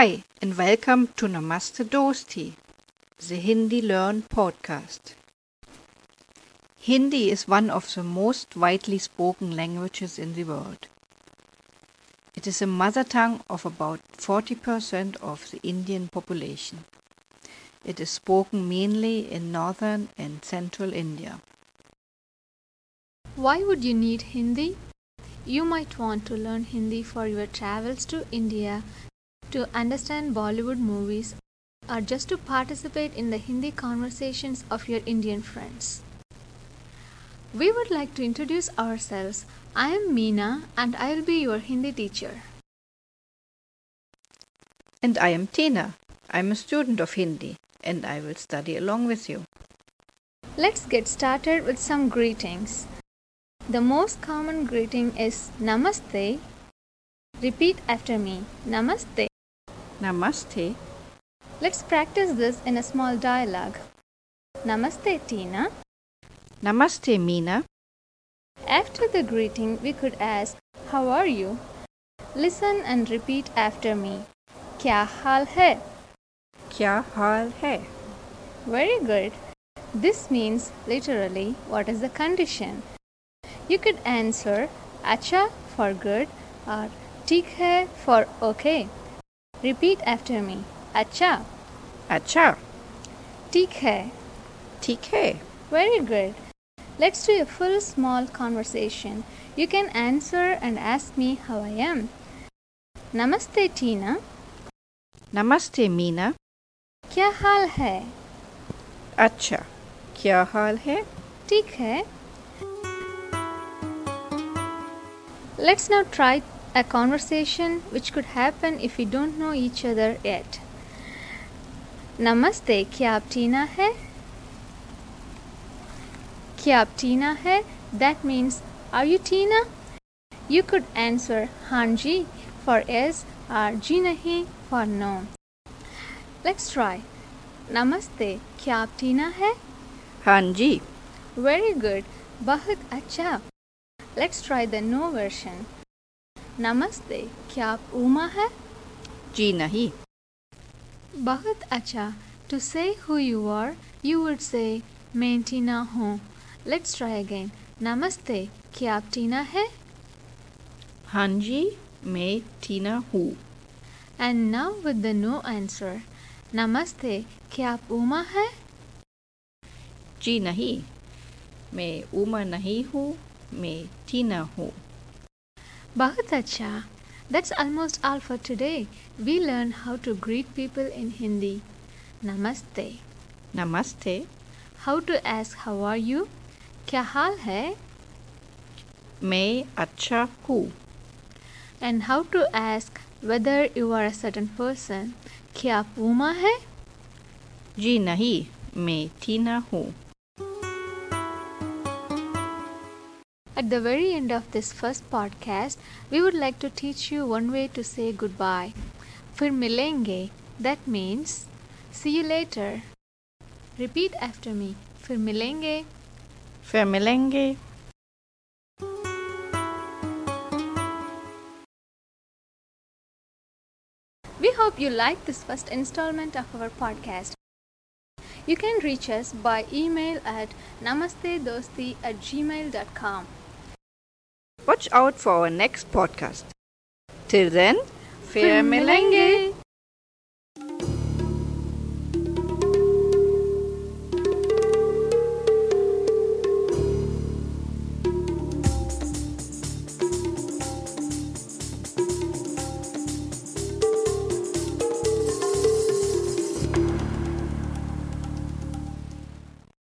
Hi, and welcome to Namaste Dosti, the Hindi Learn podcast. Hindi is one of the most widely spoken languages in the world. It is a mother tongue of about 40% of the Indian population. It is spoken mainly in northern and central India. Why would you need Hindi? You might want to learn Hindi for your travels to India, to understand Bollywood movies, or just to participate in the Hindi conversations of your Indian friends. We would like to introduce ourselves. I am Meena and I will be your Hindi teacher. And I am Tina. I'm a student of Hindi and I will study along with you. Let's get started with some greetings. The most common greeting is Namaste. Repeat after me Namaste. Namaste. Let's practice this in a small dialogue. Namaste, Tina. Namaste, Meena. After the greeting, we could ask, How are you? Listen and repeat after me. Kya hal hai? Kya hal hai? Very good. This means literally, What is the condition? You could answer, Acha for good or Tik hai for okay. Repeat after me. अच्छा Acha. ठीक है ठीक है. Very good. Let's do a full small conversation. You can answer and ask me how I am. Namaste Tina. Namaste, Meena. क्या हाल है अच्छा क्या हाल है ठीक है Let's now try a conversation which could happen if we don't know each other yet. नमस्ते क्या आप टीना है क्या आप टीना है That means are you Tina? You could answer हाँ जी for yes or जी नहीं for no. Let's try. नमस्ते क्या आप टीना है हाँ जी Very good. बहुत अच्छा. Let's try the no version. नमस्ते क्या आप उमा है जी नहीं बहुत अच्छा. To say who you are, you would say मैं टीना हूँ. Let's try again. नमस्ते क्या आप टीना है हाँ जी मैं टीना हूँ And now with the no answer. नमस्ते क्या आप उमा है जी नहीं मैं उमा नहीं हूँ मैं टीना हूँ Bahut acha. That's almost all for today. We learn how to greet people in Hindi. Namaste. Namaste. How to ask how are you? Kya hal hai? Main acha hu. And how to ask whether you are a certain person. Kya puma hai? Ji nahi, main tina hu. At the very end of this first podcast, we would like to teach you one way to say goodbye. Fir milenge, that means see you later. Repeat after me. Fir milenge. Fir milenge. We hope you liked this first installment of our podcast. You can reach us by email at namastedosti at gmail.com. Watch out for our next podcast. Till then, Fir milenge.